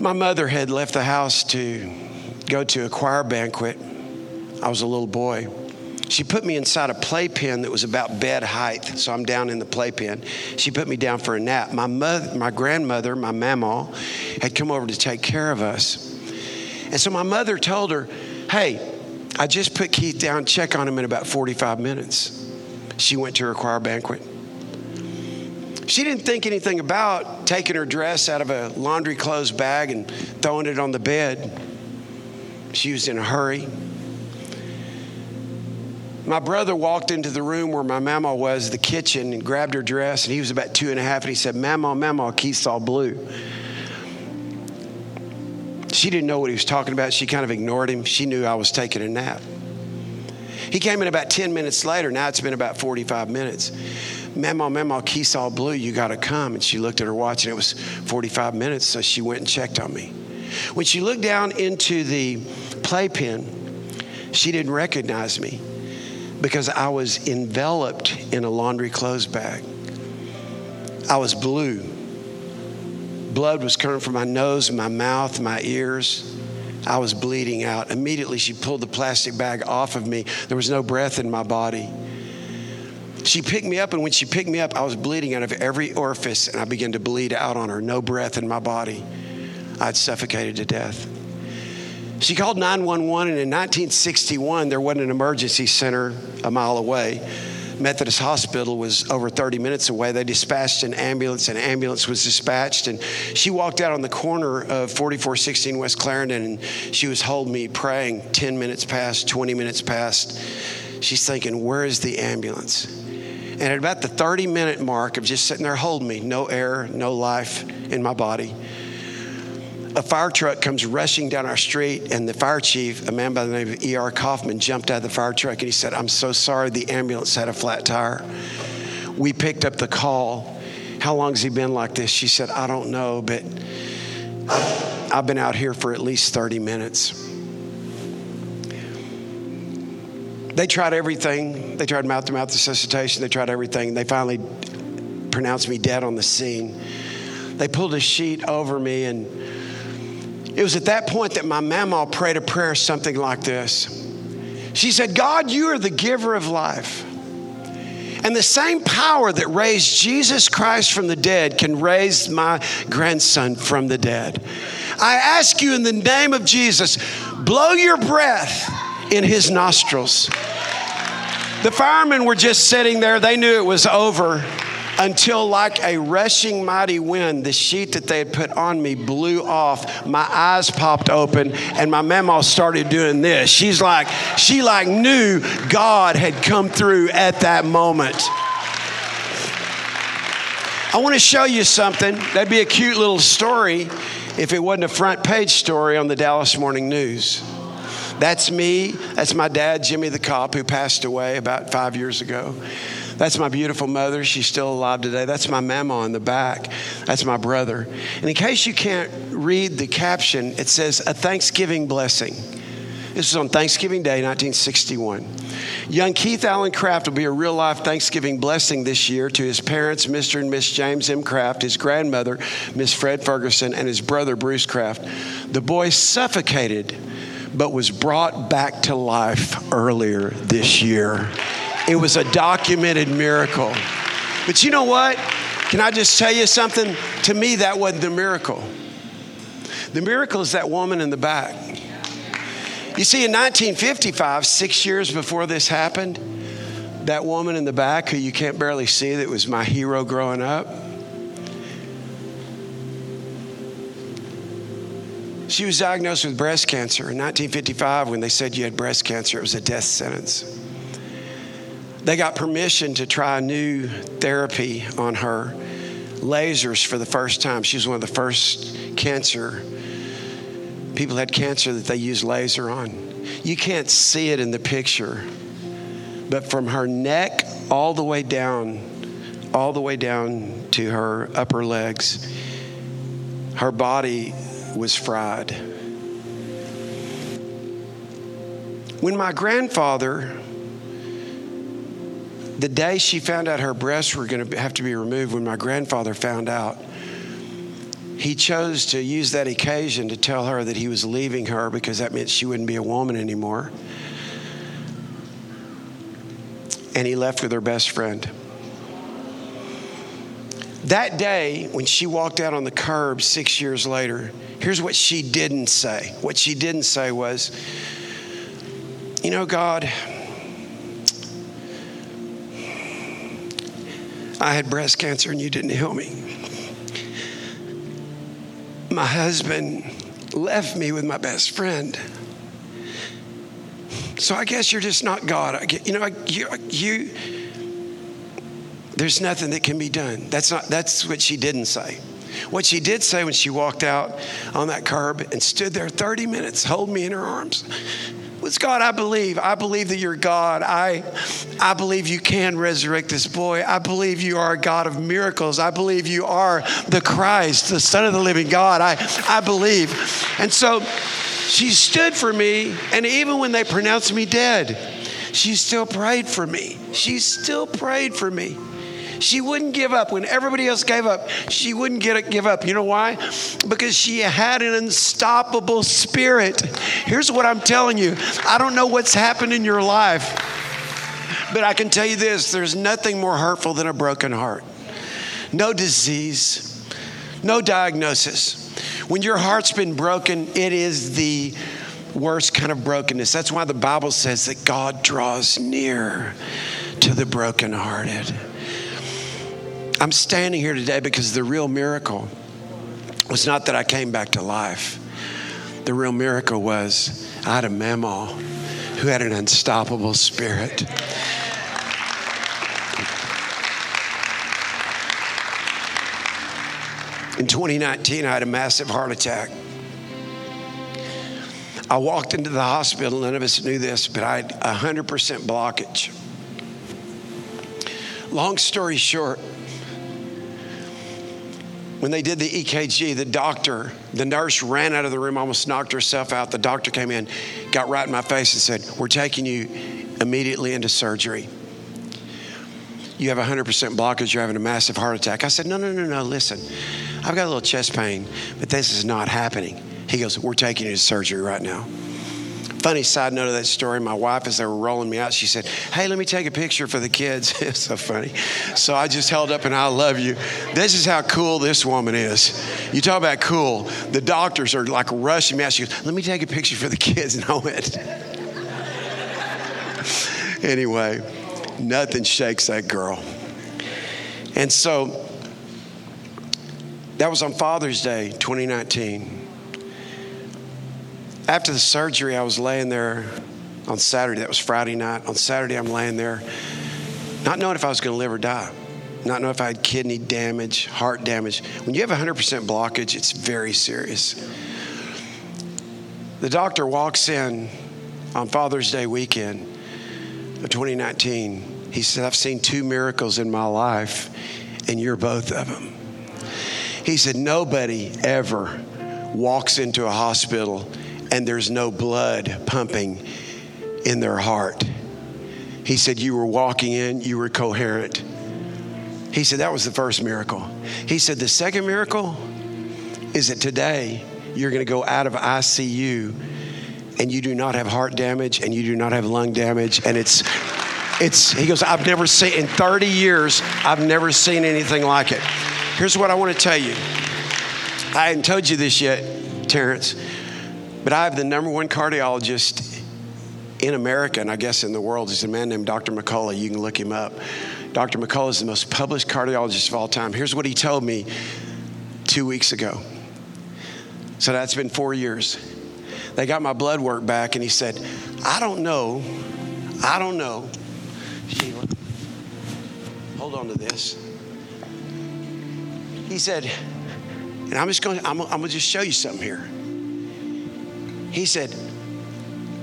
My mother had left the house to go to a choir banquet. I was a little boy. She put me inside a playpen that was about bed height, so I'm down in the playpen. She put me down for a nap. My mother, my grandmother, my mama, had come over to take care of us. And so my mother told her, Hey, I just put Keith down, check on him in about 45 minutes. She went to her choir banquet. She didn't think anything about taking her dress out of a laundry clothes bag and throwing it on the bed. She was in a hurry. My brother walked into the room where my mama was, the kitchen, and grabbed her dress, and he was about two and a half, and he said, Mama, Mama, Keith's all blue. She didn't know what he was talking about. She kind of ignored him. She knew I was taking a nap. He came in about 10 minutes later. Now it's been about 45 minutes. Mama, Mama, Keith's all blue. You got to come. And she looked at her watch, and it was 45 minutes, so she went and checked on me. When she looked down into the playpen, she didn't recognize me because I was enveloped in a laundry clothes bag. I was blue. Blood was coming from my nose, my mouth, my ears. I was bleeding out. Immediately, she pulled the plastic bag off of me. There was no breath in my body. She picked me up, and when she picked me up, I was bleeding out of every orifice, and I began to bleed out on her. No breath in my body. I'd suffocated to death. She called 911, and in 1961, there wasn't an emergency center a mile away. Methodist Hospital was over 30 minutes away. They dispatched an ambulance. An ambulance was dispatched, and she walked out on the corner of 4416 West Clarendon, and she was holding me praying. 10 minutes past, 20 minutes past. She's thinking, "Where is the ambulance?" And at about the 30 minute mark of just sitting there holding me, no air, no life in my body a fire truck comes rushing down our street, and the fire chief, a man by the name of E.R. Kaufman, jumped out of the fire truck and he said, I'm so sorry, the ambulance had a flat tire. We picked up the call. How long has he been like this? She said, I don't know, but I've been out here for at least 30 minutes. They tried everything. They tried mouth to mouth resuscitation. They tried everything. They finally pronounced me dead on the scene. They pulled a sheet over me and it was at that point that my mama prayed a prayer something like this. She said, God, you are the giver of life. And the same power that raised Jesus Christ from the dead can raise my grandson from the dead. I ask you in the name of Jesus, blow your breath in his nostrils. The firemen were just sitting there, they knew it was over until, like a rushing mighty wind, the sheet that they had put on me blew off. My eyes popped open, and my mama started doing this. She's like, she like knew God had come through at that moment. I want to show you something. That'd be a cute little story if it wasn't a front page story on the Dallas Morning News. That's me. That's my dad, Jimmy the cop, who passed away about five years ago. That's my beautiful mother. She's still alive today. That's my mama on the back. That's my brother. And in case you can't read the caption, it says, A Thanksgiving Blessing. This is on Thanksgiving Day, 1961. Young Keith Allen Craft will be a real life Thanksgiving blessing this year to his parents, Mr. and Miss James M. Craft, his grandmother, Miss Fred Ferguson, and his brother, Bruce Craft. The boy suffocated but was brought back to life earlier this year. It was a documented miracle. But you know what? Can I just tell you something? To me, that wasn't the miracle. The miracle is that woman in the back. You see, in 1955, six years before this happened, that woman in the back who you can't barely see that was my hero growing up. She was diagnosed with breast cancer in 1955 when they said you had breast cancer. It was a death sentence. They got permission to try a new therapy on her, lasers for the first time. She was one of the first cancer people had cancer that they used laser on. You can't see it in the picture, but from her neck all the way down, all the way down to her upper legs, her body was fried. When my grandfather, the day she found out her breasts were going to have to be removed, when my grandfather found out, he chose to use that occasion to tell her that he was leaving her because that meant she wouldn't be a woman anymore. And he left with her best friend. That day, when she walked out on the curb six years later, here's what she didn't say. What she didn't say was, You know, God, I had breast cancer and you didn't heal me my husband left me with my best friend. So I guess you're just not God. You know, you, you, there's nothing that can be done. That's not. That's what she didn't say. What she did say when she walked out on that curb and stood there 30 minutes, hold me in her arms, was God, I believe. I believe that you're God. I, I believe you can resurrect this boy. I believe you are a God of miracles. I believe you are the Christ, the Son of the living God. I, I believe. And so she stood for me, and even when they pronounced me dead, she still prayed for me. She still prayed for me. She wouldn't give up. When everybody else gave up, she wouldn't get, give up. You know why? Because she had an unstoppable spirit. Here's what I'm telling you I don't know what's happened in your life, but I can tell you this there's nothing more hurtful than a broken heart. No disease, no diagnosis. When your heart's been broken, it is the worst kind of brokenness. That's why the Bible says that God draws near to the brokenhearted. I'm standing here today because the real miracle was not that I came back to life. The real miracle was I had a mama who had an unstoppable spirit. In 2019, I had a massive heart attack. I walked into the hospital, none of us knew this, but I had 100% blockage. Long story short, when they did the EKG, the doctor, the nurse ran out of the room, almost knocked herself out. The doctor came in, got right in my face, and said, We're taking you immediately into surgery. You have 100% blockage, you're having a massive heart attack. I said, No, no, no, no, listen. I've got a little chest pain, but this is not happening. He goes, We're taking you to surgery right now. Funny side note of that story my wife, as they were rolling me out, she said, Hey, let me take a picture for the kids. it's so funny. So I just held up and I love you. This is how cool this woman is. You talk about cool. The doctors are like rushing me out. She goes, Let me take a picture for the kids. And I went, Anyway, nothing shakes that girl. And so that was on Father's Day 2019 after the surgery, I was laying there on Saturday. That was Friday night. On Saturday, I'm laying there, not knowing if I was going to live or die, not knowing if I had kidney damage, heart damage. When you have 100% blockage, it's very serious. The doctor walks in on Father's Day weekend of 2019. He said, I've seen two miracles in my life, and you're both of them. He said, Nobody ever walks into a hospital and there's no blood pumping in their heart. He said, You were walking in, you were coherent. He said, That was the first miracle. He said, The second miracle is that today you're going to go out of ICU and you do not have heart damage and you do not have lung damage. And it's, it's, he goes, I've never seen, in 30 years, I've never seen anything like it. Here's what I want to tell you. I hadn't told you this yet Terrence. But I have the number one cardiologist in America, and I guess in the world, is a man named Dr. McCullough. You can look him up. Dr. McCullough is the most published cardiologist of all time. Here's what he told me two weeks ago. So that's been four years. They got my blood work back, and he said, I don't know, I don't know. Sheila, hold on to this. He said, and I'm just going, I'm, I'm going to just show you something here. He said,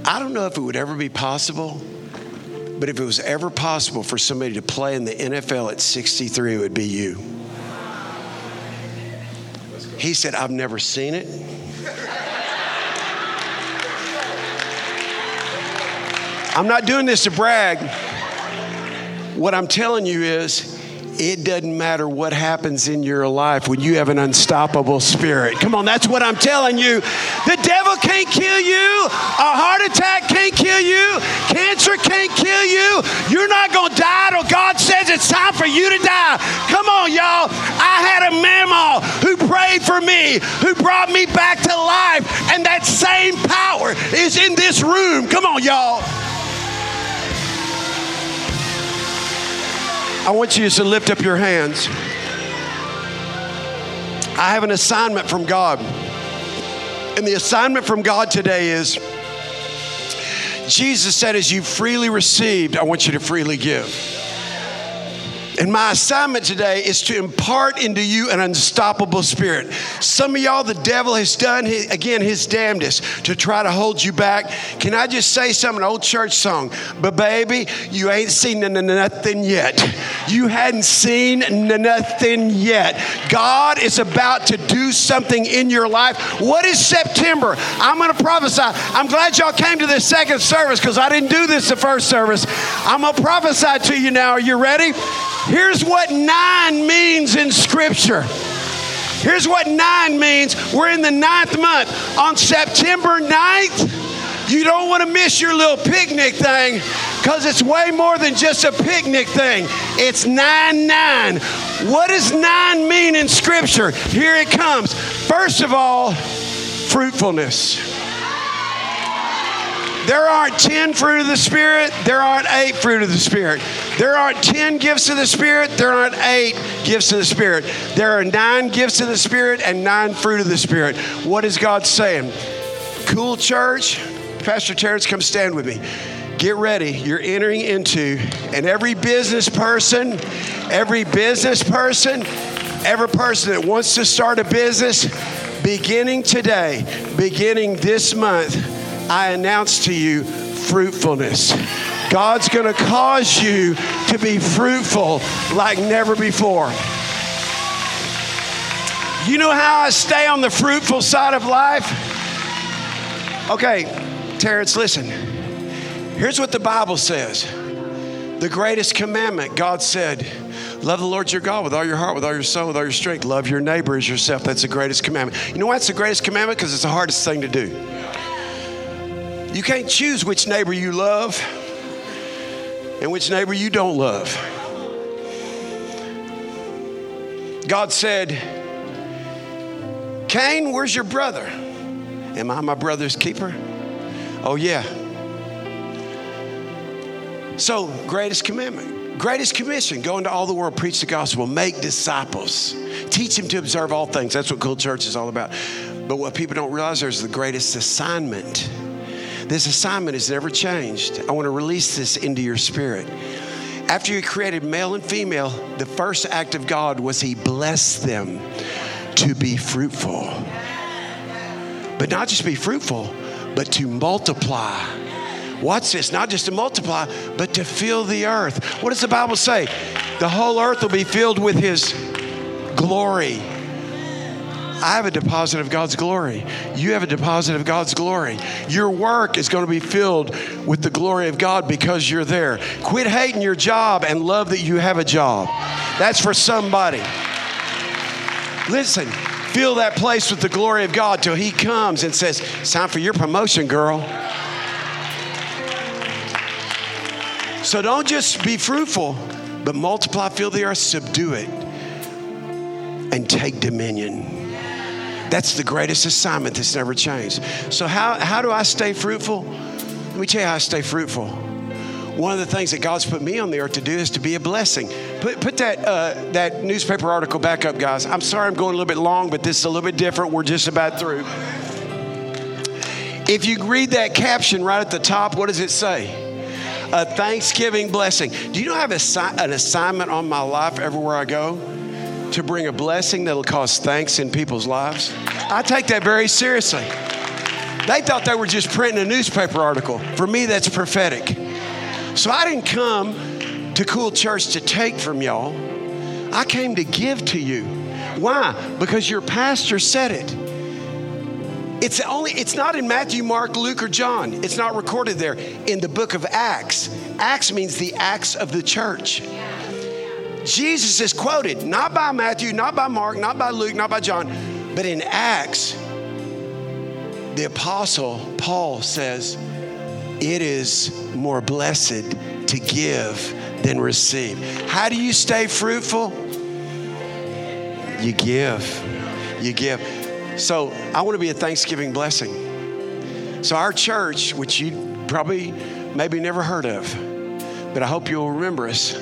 I don't know if it would ever be possible, but if it was ever possible for somebody to play in the NFL at 63, it would be you. He said, I've never seen it. I'm not doing this to brag. What I'm telling you is, it doesn't matter what happens in your life when you have an unstoppable spirit. Come on, that's what I'm telling you. The devil can't kill you, a heart attack can't kill you, cancer can't kill you. You're not going to die till God says it's time for you to die. Come on, y'all. I had a mama who prayed for me, who brought me back to life, and that same power is in this room. Come on, y'all. I want you to lift up your hands. I have an assignment from God. And the assignment from God today is Jesus said, as you freely received, I want you to freely give. And my assignment today is to impart into you an unstoppable spirit. Some of y'all, the devil has done, his, again, his damnedest to try to hold you back. Can I just say something, an old church song? But baby, you ain't seen nothing yet. You hadn't seen nothing yet. God is about to do something in your life. What is September? I'm going to prophesy. I'm glad y'all came to this second service because I didn't do this the first service. I'm going to prophesy to you now. Are you ready? Here's what nine means in Scripture. Here's what nine means. We're in the ninth month. On September 9th, you don't want to miss your little picnic thing because it's way more than just a picnic thing. It's 9 9. What does 9 mean in Scripture? Here it comes. First of all, fruitfulness. There aren't 10 fruit of the Spirit, there aren't eight fruit of the Spirit. There aren't 10 gifts of the Spirit, there aren't eight gifts of the Spirit. There are nine gifts of the Spirit and nine fruit of the Spirit. What is God saying? Cool church, Pastor Terrence, come stand with me. Get ready. You're entering into, and every business person, every business person, every person that wants to start a business, beginning today, beginning this month, I announce to you fruitfulness. God's going to cause you to be fruitful like never before. You know how I stay on the fruitful side of life? Okay, Terrence, listen. Here's what the Bible says The greatest commandment, God said, Love the Lord your God with all your heart, with all your soul, with all your strength. Love your neighbor as yourself. That's the greatest commandment. You know why it's the greatest commandment? Because it's the hardest thing to do. You can't choose which neighbor you love and which neighbor you don't love. God said, Cain, where's your brother? Am I my brother's keeper? Oh, yeah. So, greatest commandment, greatest commission go into all the world, preach the gospel, make disciples, teach them to observe all things. That's what Cool Church is all about. But what people don't realize there's the greatest assignment this assignment has never changed. I want to release this into your spirit. After you created male and female, the first act of God was He blessed them to be fruitful. But not just be fruitful, but to multiply. Watch this, not just to multiply, but to fill the earth. What does the Bible say? The whole earth will be filled with His glory. I have a deposit of God's glory. You have a deposit of God's glory. Your work is going to be filled with the glory of God because you're there. Quit hating your job and love that you have a job. That's for somebody. Listen, fill that place with the glory of God till He comes and says, It's time for your promotion, girl. So don't just be fruitful, but multiply, fill the earth, subdue it, and take dominion. That's the greatest assignment that's never changed. So, how, how do I stay fruitful? Let me tell you how I stay fruitful. One of the things that God's put me on the earth to do is to be a blessing. Put, put that, uh, that newspaper article back up, guys. I'm sorry I'm going a little bit long, but this is a little bit different. We're just about through. If you read that caption right at the top, what does it say? A Thanksgiving blessing. Do you know I have a, an assignment on my life everywhere I go? To bring a blessing that'll cause thanks in people's lives? I take that very seriously. They thought they were just printing a newspaper article. For me, that's prophetic. So I didn't come to Cool Church to take from y'all. I came to give to you. Why? Because your pastor said it. It's only it's not in Matthew, Mark, Luke, or John. It's not recorded there. In the book of Acts. Acts means the acts of the church. Jesus is quoted not by Matthew, not by Mark, not by Luke, not by John, but in Acts, the apostle Paul says, It is more blessed to give than receive. How do you stay fruitful? You give. You give. So I want to be a Thanksgiving blessing. So our church, which you probably maybe never heard of, but I hope you'll remember us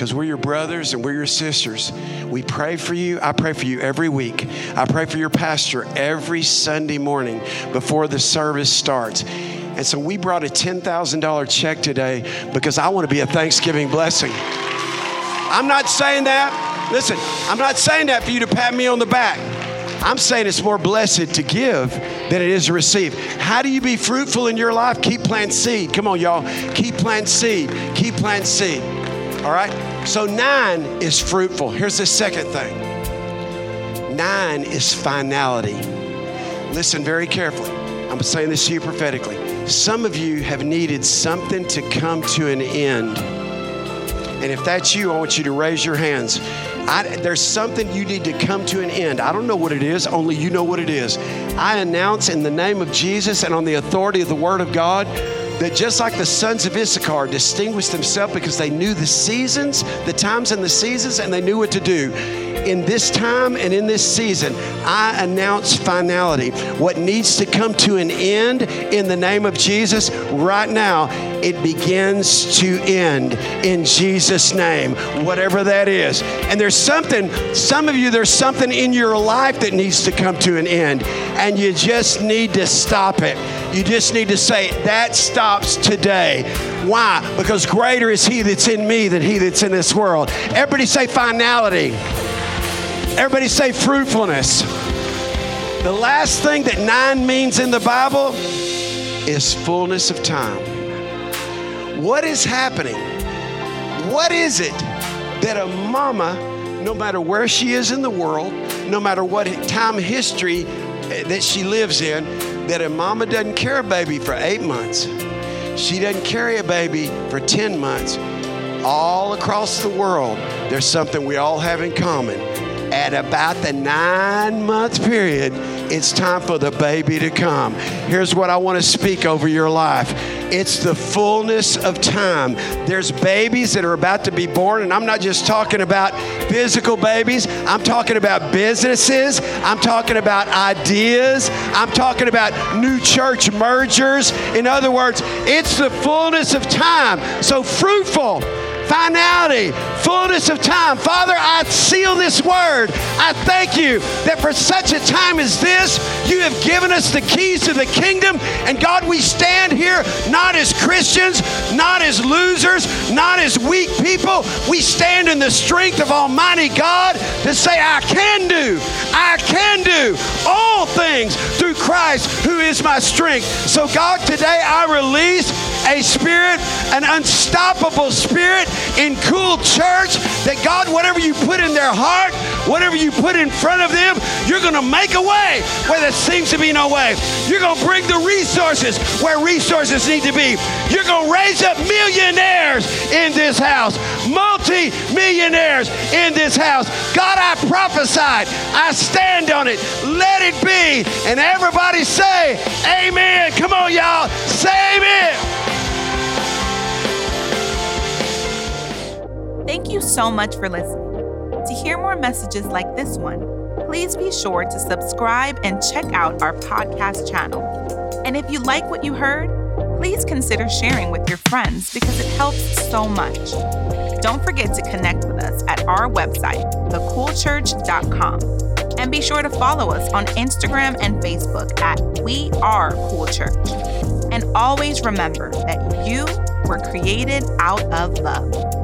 because we're your brothers and we're your sisters. We pray for you. I pray for you every week. I pray for your pastor every Sunday morning before the service starts. And so we brought a $10,000 check today because I want to be a Thanksgiving blessing. I'm not saying that. Listen, I'm not saying that for you to pat me on the back. I'm saying it's more blessed to give than it is to receive. How do you be fruitful in your life? Keep planting seed. Come on, y'all. Keep planting seed. Keep planting seed. All right? So nine is fruitful. Here's the second thing nine is finality. Listen very carefully. I'm saying this to you prophetically. Some of you have needed something to come to an end. And if that's you, I want you to raise your hands. I, there's something you need to come to an end. I don't know what it is, only you know what it is. I announce in the name of Jesus and on the authority of the Word of God that just like the sons of Issachar distinguished themselves because they knew the seasons, the times and the seasons, and they knew what to do. In this time and in this season, I announce finality. What needs to come to an end in the name of Jesus right now, it begins to end in Jesus' name, whatever that is. And there's something, some of you, there's something in your life that needs to come to an end, and you just need to stop it. You just need to say, that stops today. Why? Because greater is He that's in me than He that's in this world. Everybody say finality. Everybody say fruitfulness. The last thing that nine means in the Bible is fullness of time. What is happening? What is it that a mama, no matter where she is in the world, no matter what time history that she lives in, that a mama doesn't carry a baby for eight months? She doesn't carry a baby for 10 months. All across the world, there's something we all have in common at about the nine month period, it's time for the baby to come. Here's what I want to speak over your life it's the fullness of time. There's babies that are about to be born, and I'm not just talking about physical babies, I'm talking about businesses, I'm talking about ideas, I'm talking about new church mergers. In other words, it's the fullness of time. So, fruitful finality, fullness of time. Father, I seal this word. I thank you that for such a time as this, you have given us the keys to the kingdom. And God, we stand here not as Christians, not as losers, not as weak people. We stand in the strength of Almighty God to say, I can do, I can do all things through Christ who is my strength. So, God, today I release a spirit, an unstoppable spirit in Cool Church that God, whatever you put in their heart, whatever you put in front of them, you're going to make a way where there seems to be no way. You're going to bring the resources where resources need to be. You're going to raise up millionaires in this house, multi millionaires in this house. God, I prophesied. I stand on it. Let it be. And everybody say, Amen. Come on, y'all. Say amen. Thank you so much for listening. To hear more messages like this one, please be sure to subscribe and check out our podcast channel. And if you like what you heard, please consider sharing with your friends because it helps so much. Don't forget to connect with us at our website, thecoolchurch.com. And be sure to follow us on Instagram and Facebook at We Are Cool Church. And always remember that you were created out of love.